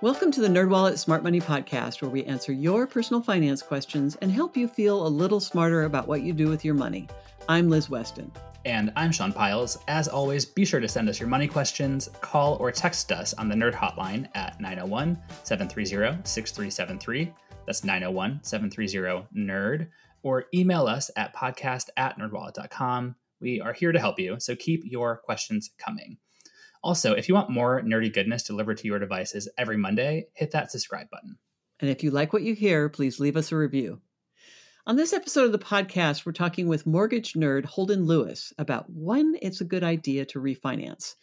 Welcome to the NerdWallet Smart Money Podcast, where we answer your personal finance questions and help you feel a little smarter about what you do with your money. I'm Liz Weston. And I'm Sean Pyles. As always, be sure to send us your money questions, call or text us on the Nerd Hotline at 901 730 6373. That's 901 730 NERD. Or email us at podcast at nerdwallet.com. We are here to help you, so keep your questions coming. Also, if you want more nerdy goodness delivered to your devices every Monday, hit that subscribe button. And if you like what you hear, please leave us a review. On this episode of the podcast, we're talking with mortgage nerd Holden Lewis about when it's a good idea to refinance.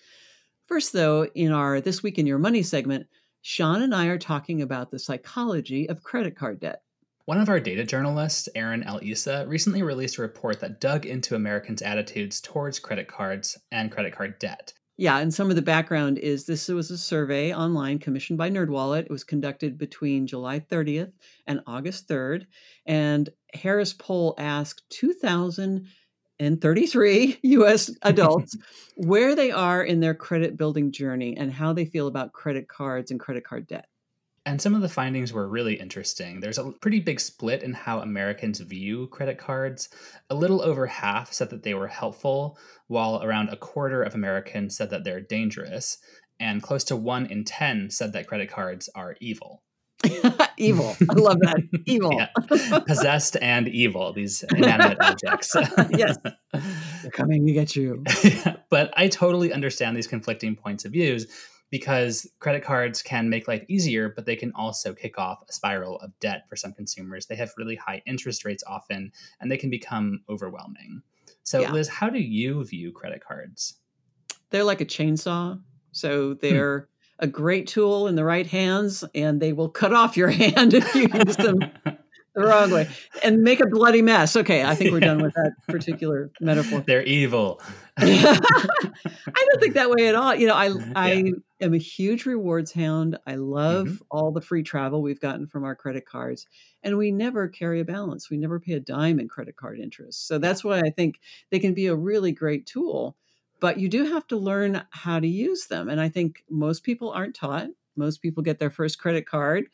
First, though, in our This Week in Your Money segment, Sean and I are talking about the psychology of credit card debt. One of our data journalists, Erin El Issa, recently released a report that dug into Americans' attitudes towards credit cards and credit card debt. Yeah, and some of the background is this was a survey online commissioned by NerdWallet. It was conducted between July 30th and August 3rd, and Harris Poll asked 2,033 U.S. adults where they are in their credit building journey and how they feel about credit cards and credit card debt. And some of the findings were really interesting. There's a pretty big split in how Americans view credit cards. A little over half said that they were helpful, while around a quarter of Americans said that they're dangerous. And close to one in 10 said that credit cards are evil. evil. I love that. Evil. Yeah. Possessed and evil, these inanimate objects. yes. They're coming to get you. but I totally understand these conflicting points of views because credit cards can make life easier, but they can also kick off a spiral of debt for some consumers. They have really high interest rates often, and they can become overwhelming. So, yeah. Liz, how do you view credit cards? They're like a chainsaw. So hmm. they're hmm. a great tool in the right hands, and they will cut off your hand if you use them the wrong way and make a bloody mess. Okay, I think we're done with that particular metaphor. They're evil. I don't think that way at all. You know, I I yeah. am a huge rewards hound. I love mm-hmm. all the free travel we've gotten from our credit cards, and we never carry a balance. We never pay a dime in credit card interest. So that's why I think they can be a really great tool. But you do have to learn how to use them, and I think most people aren't taught. Most people get their first credit card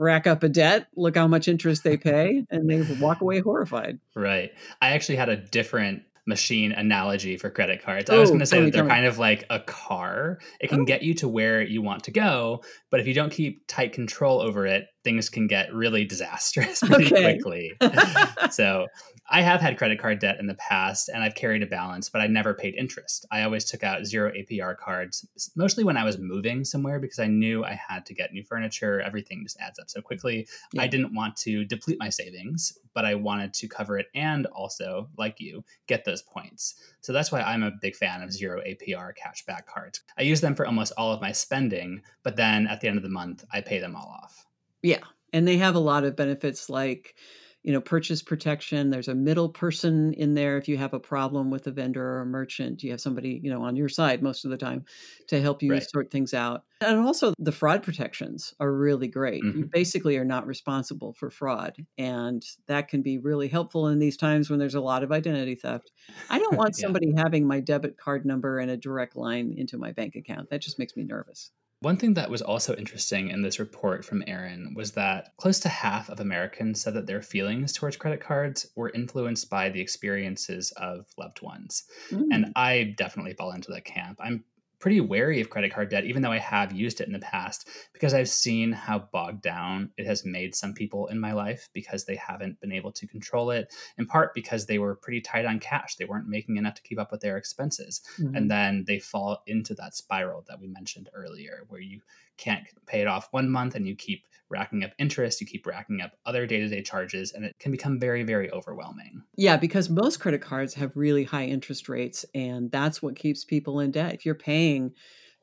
rack up a debt, look how much interest they pay, and they walk away horrified. Right. I actually had a different machine analogy for credit cards. I was oh, going to say that they're kind of like a car. It can oh. get you to where you want to go, but if you don't keep tight control over it, things can get really disastrous really okay. quickly. so I have had credit card debt in the past and I've carried a balance, but I never paid interest. I always took out zero APR cards, mostly when I was moving somewhere because I knew I had to get new furniture. Everything just adds up so quickly. Yeah. I didn't want to deplete my savings, but I wanted to cover it and also, like you, get those points. So that's why I'm a big fan of zero APR cashback cards. I use them for almost all of my spending, but then at the end of the month, I pay them all off. Yeah. And they have a lot of benefits like you know purchase protection there's a middle person in there if you have a problem with a vendor or a merchant you have somebody you know on your side most of the time to help you right. sort things out and also the fraud protections are really great mm-hmm. you basically are not responsible for fraud and that can be really helpful in these times when there's a lot of identity theft i don't want yeah. somebody having my debit card number and a direct line into my bank account that just makes me nervous one thing that was also interesting in this report from Erin was that close to half of Americans said that their feelings towards credit cards were influenced by the experiences of loved ones. Mm. And I definitely fall into that camp. I'm pretty wary of credit card debt, even though I have used it in the past, because I've seen how bogged down it has made some people in my life because they haven't been able to control it, in part because they were pretty tight on cash. They weren't making enough to keep up with their expenses. Mm-hmm. And then they fall into that spiral that we mentioned earlier, where you can't pay it off one month and you keep racking up interest, you keep racking up other day to day charges, and it can become very, very overwhelming. Yeah, because most credit cards have really high interest rates, and that's what keeps people in debt. If you're paying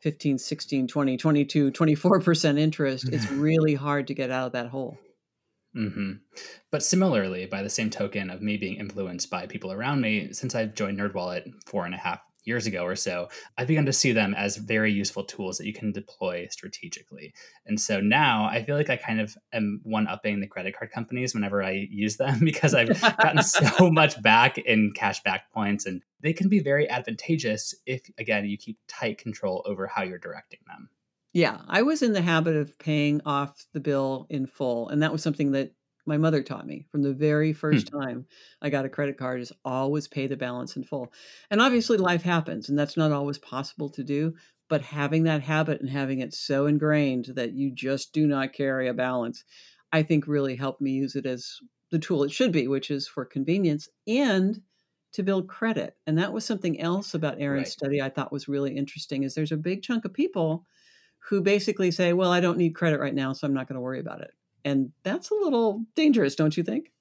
15, 16, 20, 22, 24% interest, it's really hard to get out of that hole. Mm-hmm. But similarly, by the same token of me being influenced by people around me, since I've joined NerdWallet four and a half years ago or so, I've begun to see them as very useful tools that you can deploy strategically. And so now I feel like I kind of am one upping the credit card companies whenever I use them because I've gotten so much back in cashback points and they can be very advantageous if, again, you keep tight control over how you're directing them. Yeah, I was in the habit of paying off the bill in full, and that was something that my mother taught me from the very Hmm. first time I got a credit card is always pay the balance in full. And obviously life happens and that's not always possible to do, but having that habit and having it so ingrained that you just do not carry a balance, I think really helped me use it as the tool it should be, which is for convenience and to build credit. And that was something else about Erin's Right. study I thought was really interesting is there's a big chunk of people who basically say, "Well, I don't need credit right now, so I'm not going to worry about it." And that's a little dangerous, don't you think?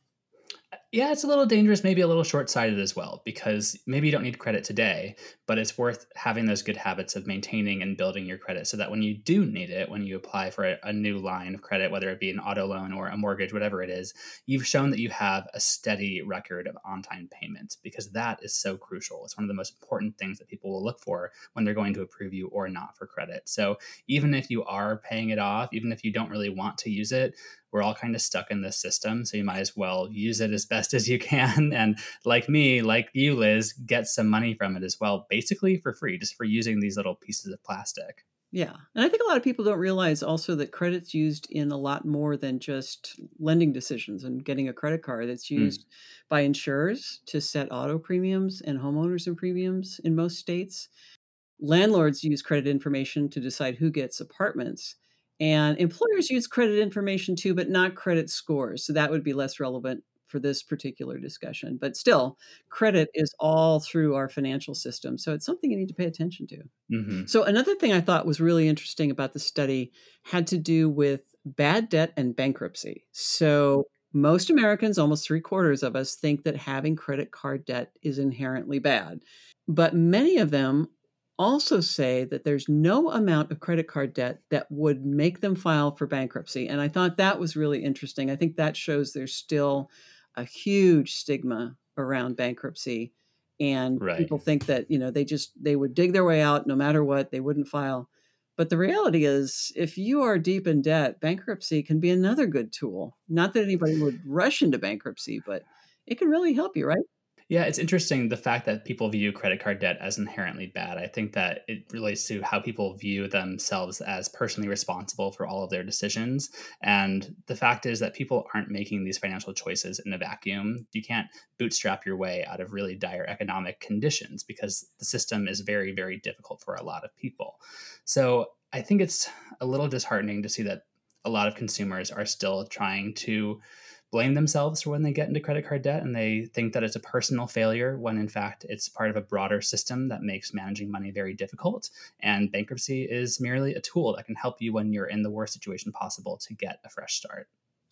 Uh, Yeah, it's a little dangerous, maybe a little short sighted as well, because maybe you don't need credit today, but it's worth having those good habits of maintaining and building your credit so that when you do need it, when you apply for a, a new line of credit, whether it be an auto loan or a mortgage, whatever it is, you've shown that you have a steady record of on time payments because that is so crucial. It's one of the most important things that people will look for when they're going to approve you or not for credit. So even if you are paying it off, even if you don't really want to use it, we're all kind of stuck in this system. So you might as well use it as best as you can. And like me, like you, Liz, get some money from it as well, basically for free, just for using these little pieces of plastic. Yeah. And I think a lot of people don't realize also that credit's used in a lot more than just lending decisions and getting a credit card. It's Mm. used by insurers to set auto premiums and homeowners and premiums in most states. Landlords use credit information to decide who gets apartments. And employers use credit information too, but not credit scores. So that would be less relevant for this particular discussion. But still, credit is all through our financial system. So it's something you need to pay attention to. hmm So, another thing I thought was really interesting about the study had to do with bad debt and bankruptcy. So, most Americans, almost three quarters of us, think that having credit card debt is inherently bad. But many of them also say that there's no amount of credit card debt that would make them file for bankruptcy. And I thought that was really interesting. I think that shows there's still a huge stigma around bankruptcy and Right. people think that you know they just they would dig their way out no matter what they wouldn't file. But the reality is if you are deep in debt bankruptcy can be another good tool. Not that anybody would rush into bankruptcy but it can really help you right Yeah, it's interesting the fact that people view credit card debt as inherently bad. I think that it relates to how people view themselves as personally responsible for all of their decisions. And the fact is that people aren't making these financial choices in a vacuum. You can't bootstrap your way out of really dire economic conditions because the system is very, very difficult for a lot of people. So I think it's a little disheartening to see that a lot of consumers are still trying to blame themselves for when they get into credit card debt and they think that it's a personal failure when in fact it's part of a broader system that makes managing money very difficult. And bankruptcy is merely a tool that can help you when you're in the worst situation possible to get a fresh start.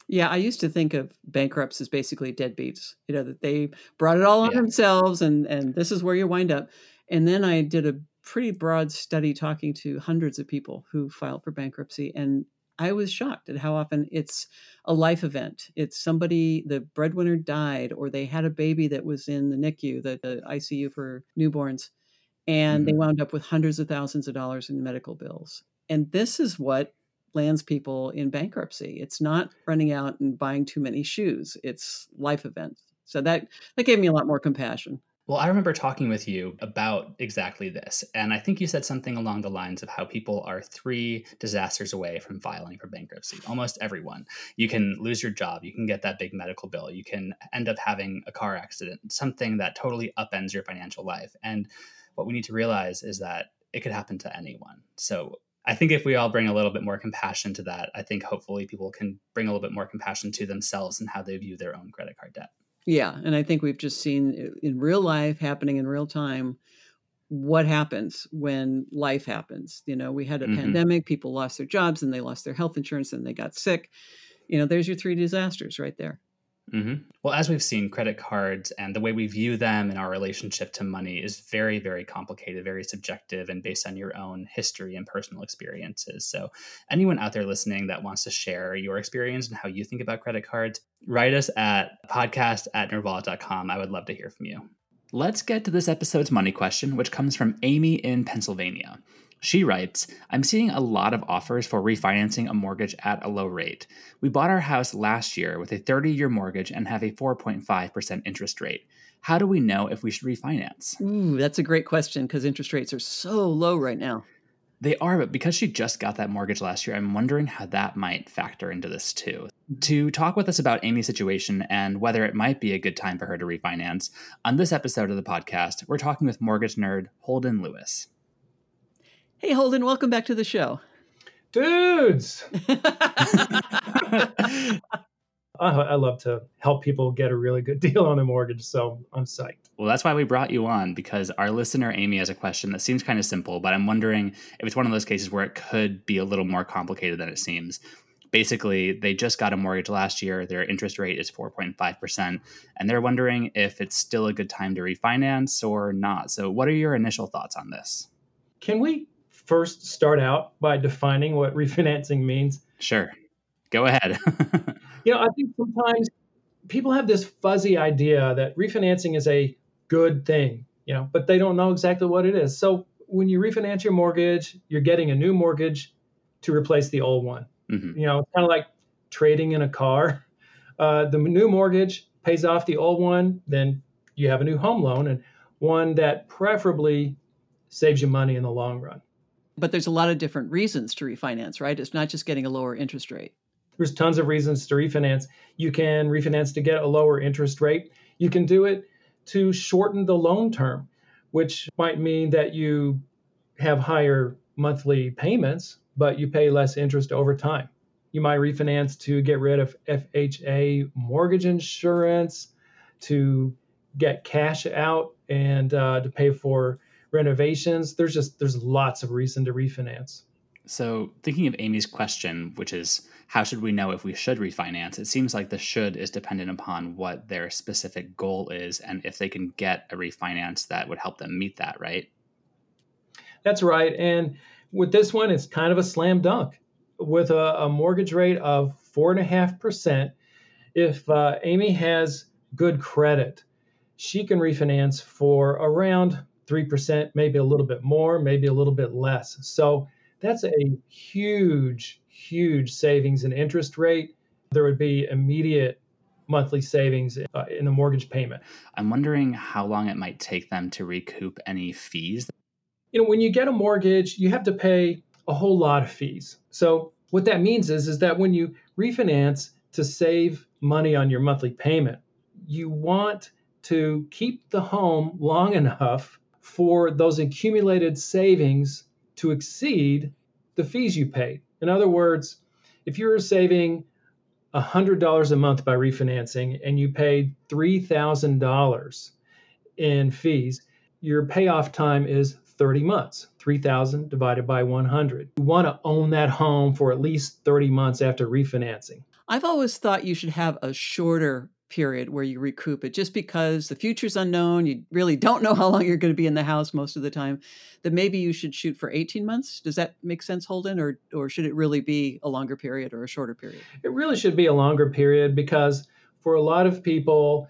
Yeah i used to think of bankrupts as basically deadbeats you know that they brought it all on Yeah. themselves and and this is where you wind up. And then i did a pretty broad study talking to hundreds of people who filed for bankruptcy and I was shocked at how often it's a life event. It's somebody, the breadwinner died, or they had a baby that was in the NICU, the, the ICU for newborns, and they Mhm. wound up with hundreds of thousands of dollars in medical bills. And this is what lands people in bankruptcy. It's not running out and buying too many shoes. It's life events. So that that gave me a lot more compassion. Well, I remember talking with you about exactly this. And I think you said something along the lines of how people are three disasters away from filing for bankruptcy. Almost everyone. You can lose your job. You can get that big medical bill. You can end up having a car accident, something that totally upends your financial life. And what we need to realize is that it could happen to anyone. So I think if we all bring a little bit more compassion to that, I think hopefully people can bring a little bit more compassion to themselves and how they view their own credit card debt. Yeah, and I think we've just seen in real life happening in real time what happens when life happens. You know, we had a Mhm. pandemic, people lost their jobs and they lost their health insurance and they got sick. You know, there's your three disasters right there. Hmm Well, as we've seen, credit cards and the way we view them and our relationship to money is very, very complicated, very subjective, and based on your own history and personal experiences. So, anyone out there listening that wants to share your experience and how you think about credit cards, write us at podcast at nerdwallet.com. I would love to hear from you. Let's get to this episode's money question, which comes from Amy in Pennsylvania. She writes, I'm seeing a lot of offers for refinancing a mortgage at a low rate. We bought our house last year with a 30 year mortgage and have a 4.5% interest rate. How do we know if we should refinance? Ooh, that's a great question because interest rates are so low right now. They are, but because she just got that mortgage last year, I'm wondering how that might factor into this too. To talk with us about Amy's situation and whether it might be a good time for her to refinance, on this episode of the podcast, we're talking with mortgage nerd Holden Lewis. Hey, Holden, welcome back to the show. Dudes! I love to help people get a really good deal on a mortgage, so I'm psyched. Well, that's why we brought you on because our listener Amy has a question that seems kind of simple, but I'm wondering if it's one of those cases where it could be a little more complicated than it seems. Basically, they just got a mortgage last year. Their interest rate is 4.5%, and they're wondering if it's still a good time to refinance or not. So, what are your initial thoughts on this? Can we first start out by defining what refinancing means? Sure. Go ahead. you know, I think sometimes people have this fuzzy idea that refinancing is a good thing, you know, but they don't know exactly what it is. So when you refinance your mortgage, you're getting a new mortgage to replace the old one. Mm-hmm. You know, it's kind of like trading in a car. Uh, the new mortgage pays off the old one, then you have a new home loan and one that preferably saves you money in the long run. But there's a lot of different reasons to refinance, right? It's not just getting a lower interest rate. There's tons of reasons to refinance. You can refinance to get a lower interest rate. You can do it to shorten the loan term, which might mean that you have higher monthly payments, but you pay less interest over time. You might refinance to get rid of FHA mortgage insurance, to get cash out, and uh, to pay for renovations. There's just there's lots of reason to refinance. So, thinking of Amy's question, which is how should we know if we should refinance? It seems like the should is dependent upon what their specific goal is and if they can get a refinance that would help them meet that, right? That's right. And with this one, it's kind of a slam dunk. With a, a mortgage rate of 4.5%, if uh, Amy has good credit, she can refinance for around 3%, maybe a little bit more, maybe a little bit less. So, that's a huge, huge savings in interest rate. There would be immediate monthly savings uh, in the mortgage payment. I'm wondering how long it might take them to recoup any fees. You know, when you get a mortgage, you have to pay a whole lot of fees. So what that means is is that when you refinance to save money on your monthly payment, you want to keep the home long enough for those accumulated savings to exceed the fees you paid. In other words, if you're saving $100 a month by refinancing and you paid $3,000 in fees, your payoff time is 30 months. 3,000 divided by 100. You want to own that home for at least 30 months after refinancing. I've always thought you should have a shorter period where you recoup it just because the future's unknown you really don't know how long you're going to be in the house most of the time that maybe you should shoot for 18 months? Does that make sense holden or or should it really be a longer period or a shorter period? It really should be a longer period because for a lot of people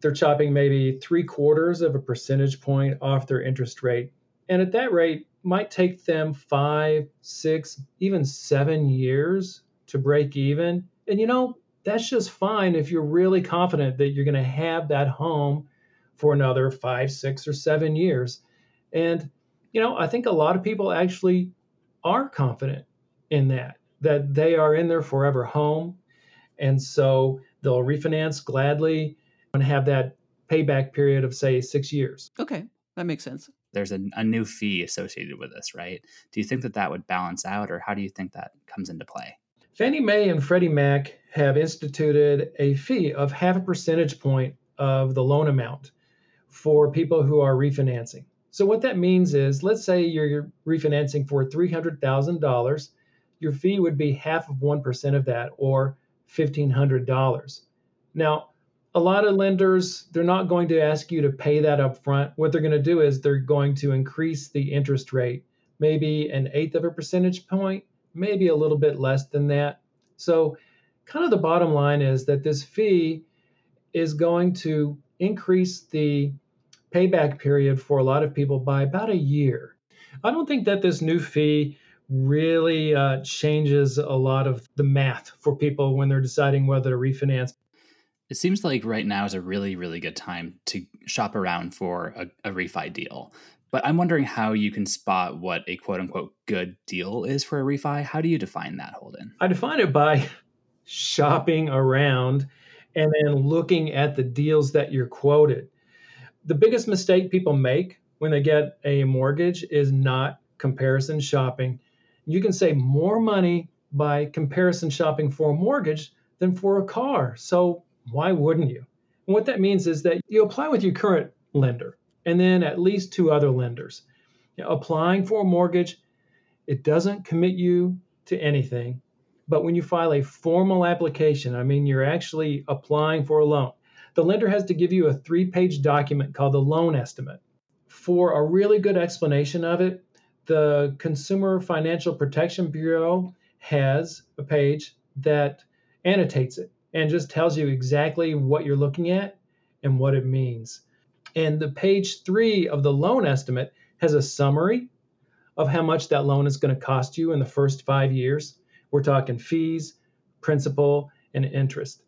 they're chopping maybe three quarters of a percentage point off their interest rate. And at that rate might take them five six even seven years to break even. And you know that's just fine if you're really confident that you're going to have that home for another five, six, or seven years. And, you know, I think a lot of people actually are confident in that, that they are in their forever home. And so they'll refinance gladly and have that payback period of, say, six years. Okay, that makes sense. There's a, a new fee associated with this, right? Do you think that that would balance out, or how do you think that comes into play? Fannie Mae and Freddie Mac have instituted a fee of half a percentage point of the loan amount for people who are refinancing. So what that means is, let's say you're refinancing for $300,000, your fee would be half of 1% of that or $1,500. Now, a lot of lenders, they're not going to ask you to pay that up front. What they're going to do is they're going to increase the interest rate, maybe an eighth of a percentage point maybe a little bit less than that. So, kind of the bottom line is that this fee is going to increase the payback period for a lot of people by about a year. I don't think that this new fee really uh, changes a lot of the math for people when they're deciding whether to refinance. It seems like right now is a really, really good time to shop around for a, a refi deal. But I'm wondering how you can spot what a quote unquote good deal is for a refi. How do you define that, Holden? I define it by shopping around and then looking at the deals that you're quoted. The biggest mistake people make when they get a mortgage is not comparison shopping. You can save more money by comparison shopping for a mortgage than for a car. So why wouldn't you? And what that means is that you apply with your current lender and then at least two other lenders. applying for a mortgage, it doesn't commit you to anything. But when you file a formal application, I mean, you're actually applying for a loan, the lender has to give you a three page document called the loan estimate. For a really good explanation of it, the Consumer Financial Protection Bureau has a page that annotates it and just tells you exactly what you're looking at and what it means. And the page three of the loan estimate has a summary of how much that loan is going to cost you in the first five years. We're talking fees, principal, and interest.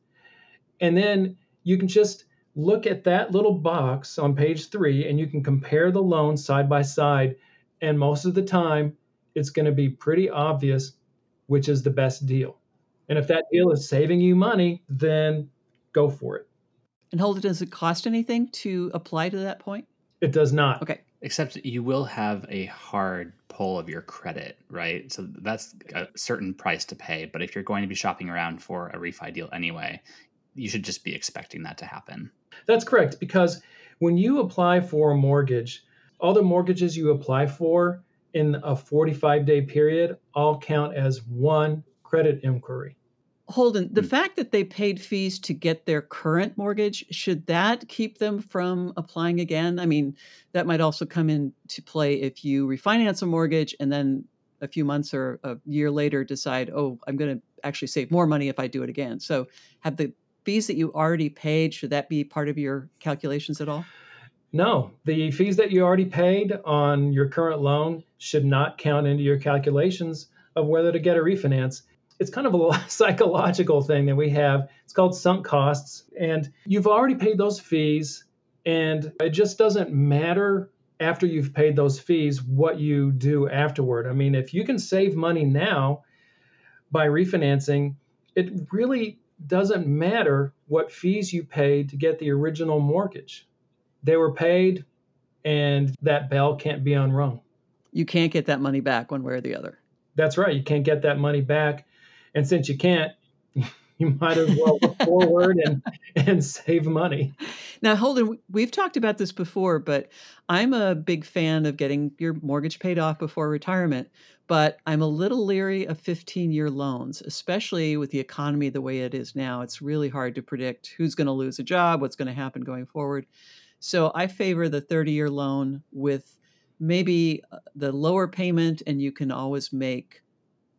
And then you can just look at that little box on page three and you can compare the loans side by side. And most of the time, it's going to be pretty obvious which is the best deal. And if that deal is saving you money, then go for it. And Holden, does it cost anything to apply to that point? It does not. Okay. Except you will have a hard pull of your credit, right? So that's a certain price to pay. But if you're going to be shopping around for a refi deal anyway, you should just be expecting that to happen. That's correct. Because when you apply for a mortgage, all the mortgages you apply for in a 45 day period all count as one credit inquiry. Holden, the mm. fact that they paid fees to get their current mortgage, should that keep them from applying again? I mean, that might also come into play if you refinance a mortgage and then a few months or a year later decide, oh, I'm going to actually save more money if I do it again. So, have the fees that you already paid, should that be part of your calculations at all? No, the fees that you already paid on your current loan should not count into your calculations of whether to get a refinance it's kind of a psychological thing that we have. It's called sunk costs. And you've already paid those fees, and it just doesn't matter after you've paid those fees what you do afterward. I mean, if you can save money now by refinancing, it really doesn't matter what fees you paid to get the original mortgage. They were paid, and that bell can't be unrung. You can't get that money back one way or the other. That's right. You can't get that money back. And since you can't, you might as well look forward and, and save money. Now, Holden, we've talked about this before, but I'm a big fan of getting your mortgage paid off before retirement. But I'm a little leery of 15 year loans, especially with the economy the way it is now. It's really hard to predict who's going to lose a job, what's going to happen going forward. So I favor the 30 year loan with maybe uh, the lower payment, and you can always make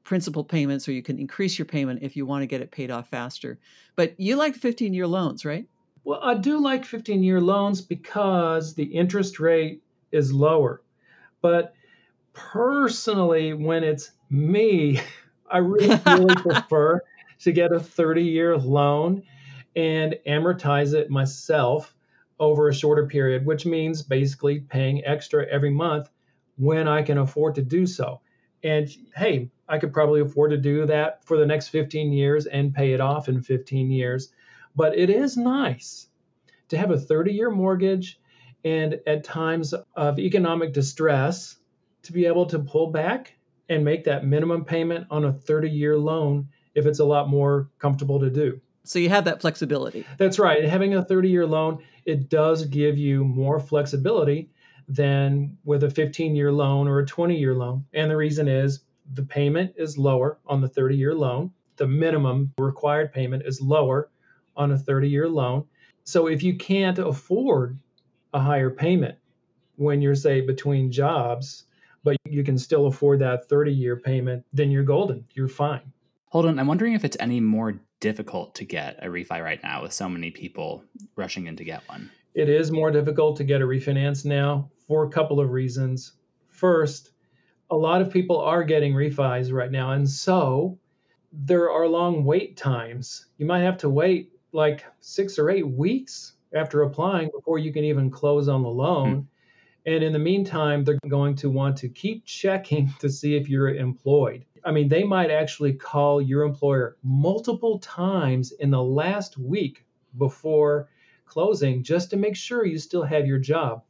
principal payments or you can increase your payment if you want to get it paid off faster. But you like 15 year loans, right? Well, I do like 15 year loans because the interest rate is lower. But personally, when it's me, I really, really prefer to get a 30 year loan and amortize it myself over a shorter period, which means basically paying extra every month when I can afford to do so. And hey, I could probably afford to do that for the next 15 years and pay it off in 15 years. But it is nice to have a 30 year mortgage and at times of economic distress to be able to pull back and make that minimum payment on a 30 year loan if it's a lot more comfortable to do. So you have that flexibility. That's right. Having a 30 year loan, it does give you more flexibility than with a 15 year loan or a 20 year loan. And the reason is the payment is lower on the 30 year loan. The minimum required payment is lower on a 30 year loan. So if you can't afford a higher payment when you're, say, between jobs, but you can still afford that 30 year payment, then you're golden. You're fine. Holden. I'm wondering if it's any more difficult to get a refi right now with so many people rushing in to get one. It is more difficult to get a refinance now for a couple of reasons. First, a lot of people are getting refis right now, and so there are long wait times. You might have to wait like six or eight weeks after applying before you can even close on the loan. Mm. And in the meantime, they're going to want to keep checking to see if you're employed. I mean, they might actually call your employer multiple times in the last week before closing just to make sure you still have your job.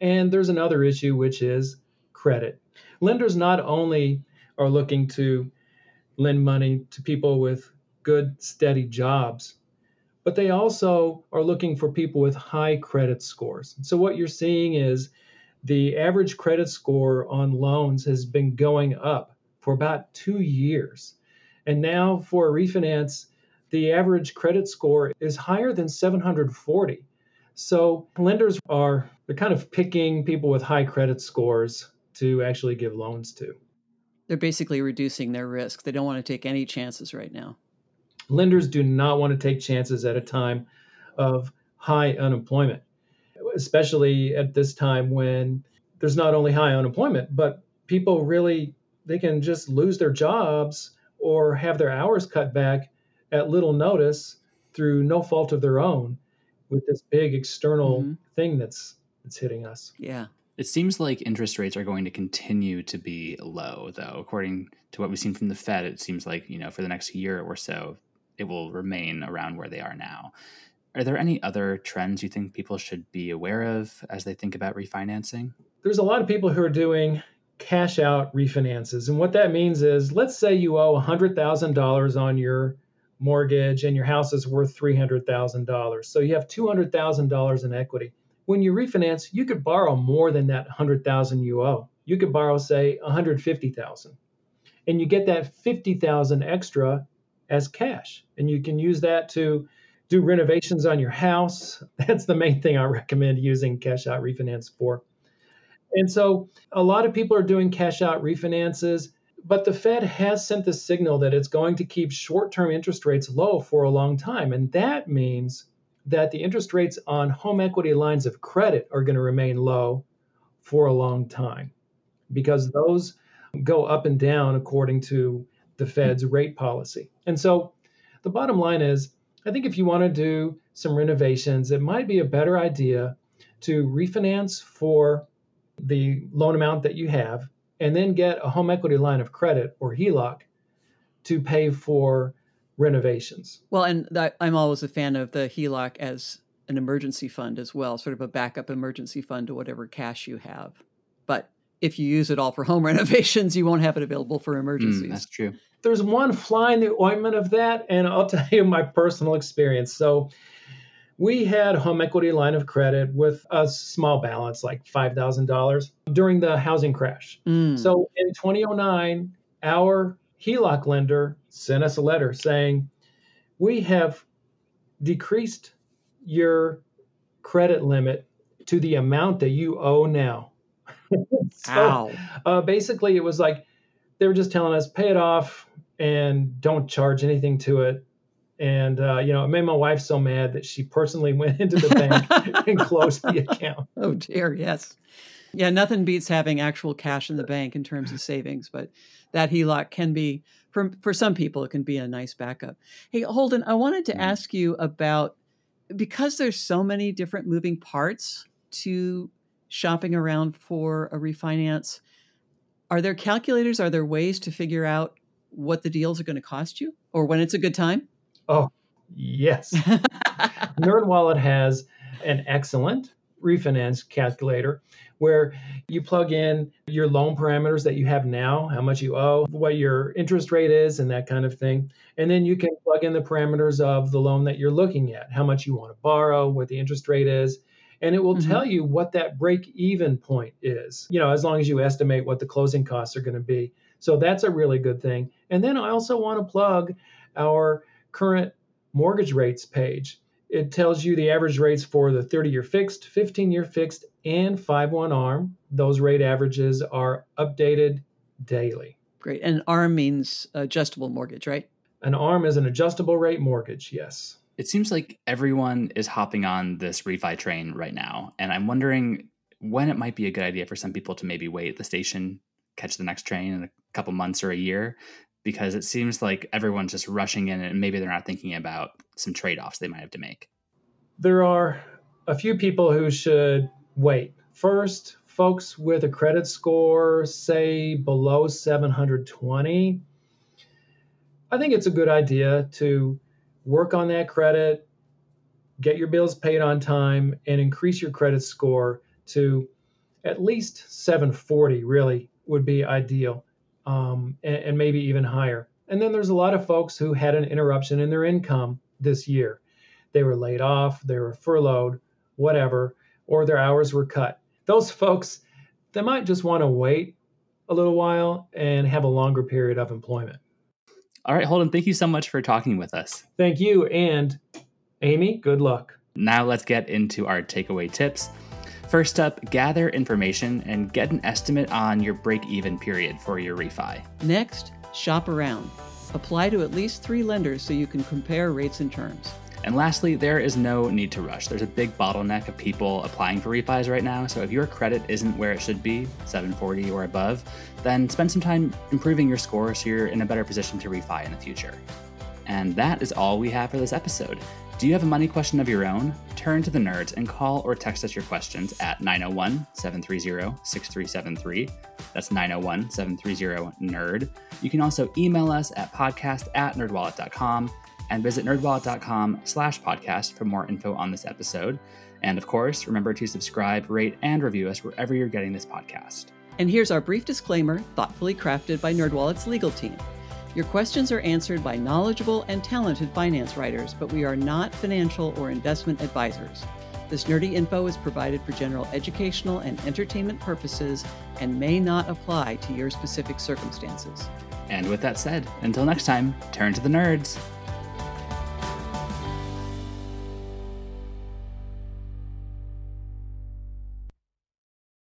And there's another issue, which is credit. Lenders not only are looking to lend money to people with good, steady jobs, but they also are looking for people with high credit scores. So, what you're seeing is the average credit score on loans has been going up for about two years. And now, for a refinance, the average credit score is higher than 740. So, lenders are they're kind of picking people with high credit scores to actually give loans to. They're basically reducing their risk. They don't want to take any chances right now. Lenders do not want to take chances at a time of high unemployment, especially at this time when there's not only high unemployment, but people really they can just lose their jobs or have their hours cut back at little notice through no fault of their own with this big external mm-hmm. thing that's that's hitting us. Yeah. It seems like interest rates are going to continue to be low, though. According to what we've seen from the Fed, it seems like, you know, for the next year or so, it will remain around where they are now. Are there any other trends you think people should be aware of as they think about refinancing? There's a lot of people who are doing cash out refinances. And what that means is let's say you owe $100,000 on your mortgage and your house is worth $300,000. So you have $200,000 in equity when you refinance, you could borrow more than that 100,000 you owe. You could borrow say 150,000. And you get that 50,000 extra as cash. And you can use that to do renovations on your house. That's the main thing I recommend using cash out refinance for. And so a lot of people are doing cash out refinances, but the Fed has sent the signal that it's going to keep short term interest rates low for a long time. And that means that the interest rates on home equity lines of credit are going to remain low for a long time because those go up and down according to the Fed's rate policy. And so the bottom line is I think if you want to do some renovations, it might be a better idea to refinance for the loan amount that you have and then get a home equity line of credit or HELOC to pay for renovations. Well, and that, I'm always a fan of the HELOC as an emergency fund as well, sort of a backup emergency fund to whatever cash you have. But if you use it all for home renovations, you won't have it available for emergencies. Mm, that's true. There's one fly in the ointment of that, and I'll tell you my personal experience. So, we had home equity line of credit with a small balance, like $5,000, during the housing crash. Mm. So in 2009, our HELOC lender sent us a letter saying, We have decreased your credit limit to the amount that you owe now. so uh, basically, it was like they were just telling us, pay it off and don't charge anything to it. And, uh, you know, it made my wife so mad that she personally went into the bank and closed the account. Oh, dear. Yes. Yeah, nothing beats having actual cash in the bank in terms of savings, but that HELOC can be for for some people it can be a nice backup. Hey, Holden, I wanted to mm-hmm. ask you about because there's so many different moving parts to shopping around for a refinance. Are there calculators? Are there ways to figure out what the deals are going to cost you or when it's a good time? Oh, yes. NerdWallet has an excellent refinance calculator where you plug in your loan parameters that you have now, how much you owe, what your interest rate is, and that kind of thing. And then you can plug in the parameters of the loan that you're looking at, how much you want to borrow, what the interest rate is. And it will mm-hmm. tell you what that break even point is, you know, as long as you estimate what the closing costs are going to be. So that's a really good thing. And then I also want to plug our current mortgage rates page. It tells you the average rates for the 30 year fixed, 15 year fixed, and 5 1 ARM. Those rate averages are updated daily. Great. And ARM means adjustable mortgage, right? An ARM is an adjustable rate mortgage, yes. It seems like everyone is hopping on this refi train right now. And I'm wondering when it might be a good idea for some people to maybe wait at the station, catch the next train in a couple months or a year, because it seems like everyone's just rushing in and maybe they're not thinking about some trade offs they might have to make. There are a few people who should wait First, folks with a credit score, say below 720, I think it's a good idea to work on that credit, get your bills paid on time, and increase your credit score to at least 740, really would be ideal, um, and, and maybe even higher. And then there's a lot of folks who had an interruption in their income this year. They were laid off, they were furloughed, whatever, or their hours were cut. Those folks, they might just want to wait a little while and have a longer period of employment. All right, Holden, thank you so much for talking with us. Thank you. And Amy, good luck. Now let's get into our takeaway tips. First up, gather information and get an estimate on your break even period for your refi. Next, shop around. Apply to at least three lenders so you can compare rates and terms. And lastly, there is no need to rush. There's a big bottleneck of people applying for refis right now. So if your credit isn't where it should be, 740 or above, then spend some time improving your score so you're in a better position to refi in the future. And that is all we have for this episode. Do you have a money question of your own? Turn to the nerds and call or text us your questions at 901 730 6373. That's 901 730 NERD. You can also email us at podcast at nerdwallet.com and visit nerdwallet.com slash podcast for more info on this episode. And of course, remember to subscribe, rate, and review us wherever you're getting this podcast. And here's our brief disclaimer, thoughtfully crafted by NerdWallet's legal team. Your questions are answered by knowledgeable and talented finance writers, but we are not financial or investment advisors. This nerdy info is provided for general educational and entertainment purposes and may not apply to your specific circumstances. And with that said, until next time, turn to the nerds.